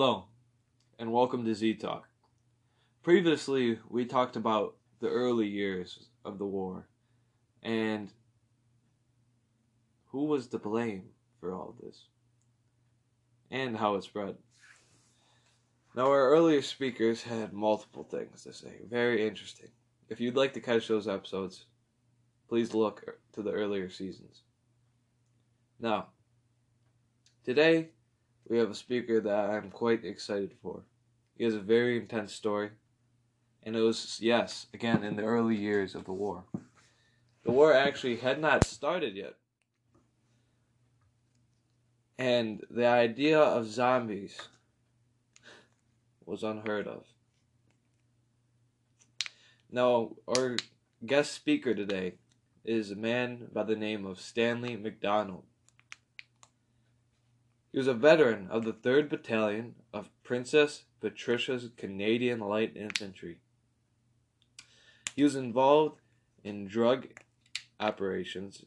Hello, and welcome to Z Talk. Previously, we talked about the early years of the war and who was to blame for all this and how it spread. Now, our earlier speakers had multiple things to say, very interesting. If you'd like to catch those episodes, please look to the earlier seasons. Now, today we have a speaker that I'm quite excited for. He has a very intense story, and it was, yes, again, in the early years of the war. The war actually had not started yet. And the idea of zombies was unheard of. Now, our guest speaker today is a man by the name of Stanley McDonald. He was a veteran of the 3rd Battalion of Princess Patricia's Canadian Light Infantry. He was involved in drug operations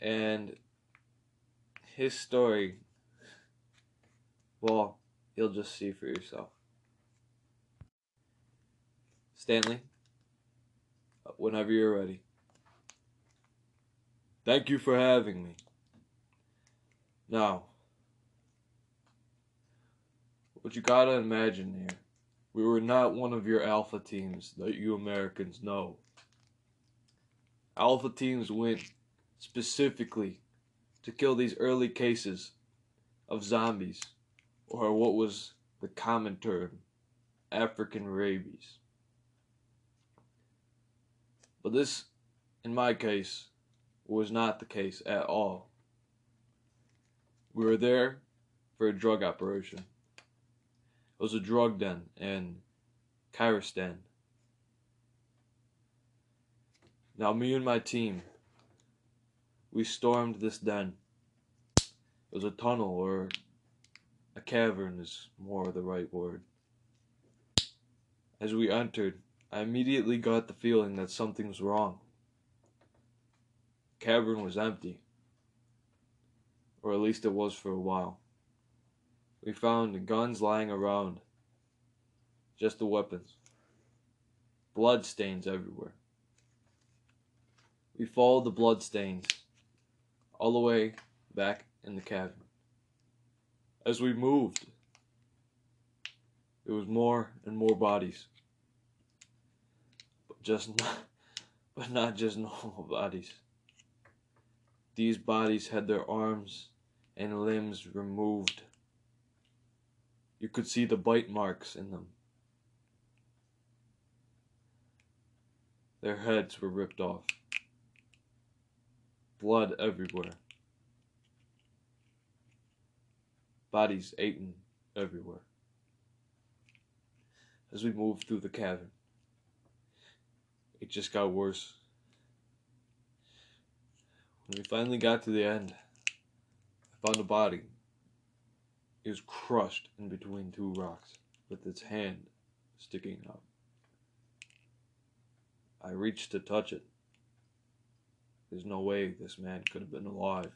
and his story, well, you'll just see for yourself. Stanley, whenever you're ready. Thank you for having me. Now, what you gotta imagine here, we were not one of your alpha teams that you Americans know. Alpha teams went specifically to kill these early cases of zombies, or what was the common term, African rabies. But this, in my case, was not the case at all. We were there for a drug operation. It was a drug den in Kyrgyzstan. Now, me and my team, we stormed this den. It was a tunnel, or a cavern is more the right word. As we entered, I immediately got the feeling that something was wrong. The cavern was empty or at least it was for a while. We found guns lying around, just the weapons. Blood stains everywhere. We followed the blood stains all the way back in the cavern. As we moved, there was more and more bodies. But just not, but not just normal bodies. These bodies had their arms and limbs removed. You could see the bite marks in them. Their heads were ripped off. Blood everywhere. Bodies eaten everywhere. As we moved through the cavern, it just got worse. We finally got to the end, I found a body. It was crushed in between two rocks, with its hand sticking out. I reached to touch it. There's no way this man could have been alive.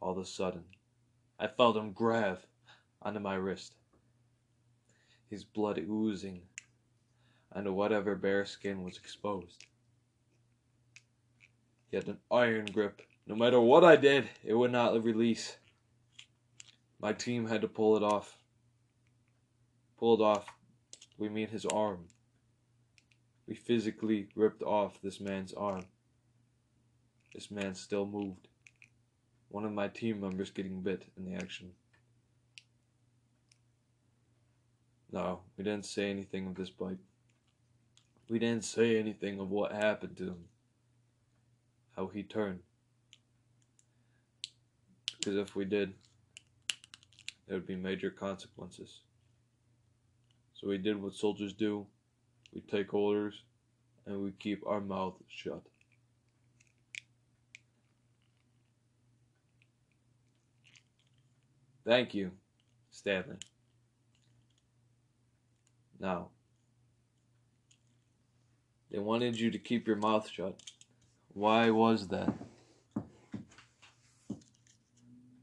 All of a sudden, I felt him grab onto my wrist, his blood oozing onto whatever bare skin was exposed. He had an iron grip. No matter what I did, it would not release. My team had to pull it off. Pulled off, we mean his arm. We physically ripped off this man's arm. This man still moved. One of my team members getting bit in the action. No, we didn't say anything of this bite. We didn't say anything of what happened to him how he turned. Because if we did, there would be major consequences. So we did what soldiers do we take orders and we keep our mouth shut. Thank you, Stanley. Now, they wanted you to keep your mouth shut. Why was that?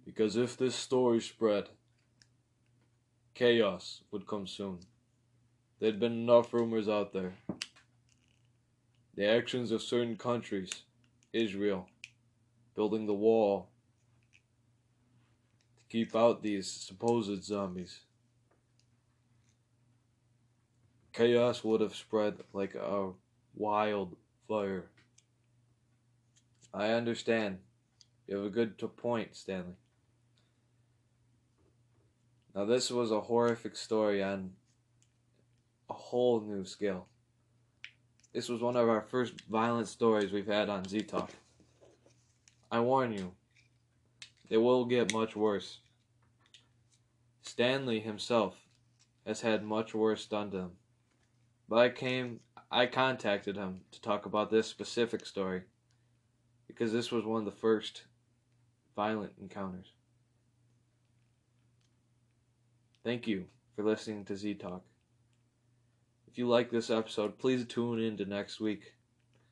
Because if this story spread, chaos would come soon. There'd been enough rumors out there. The actions of certain countries, Israel, building the wall to keep out these supposed zombies. Chaos would have spread like a wildfire. I understand. You have a good point, Stanley. Now, this was a horrific story on a whole new scale. This was one of our first violent stories we've had on Z Talk. I warn you, it will get much worse. Stanley himself has had much worse done to him. But I came, I contacted him to talk about this specific story because this was one of the first violent encounters. Thank you for listening to Z Talk. If you like this episode, please tune in to next week.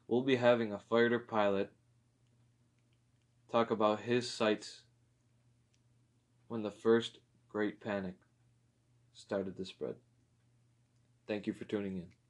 We'll be having a fighter pilot talk about his sights when the first Great Panic started to spread. Thank you for tuning in.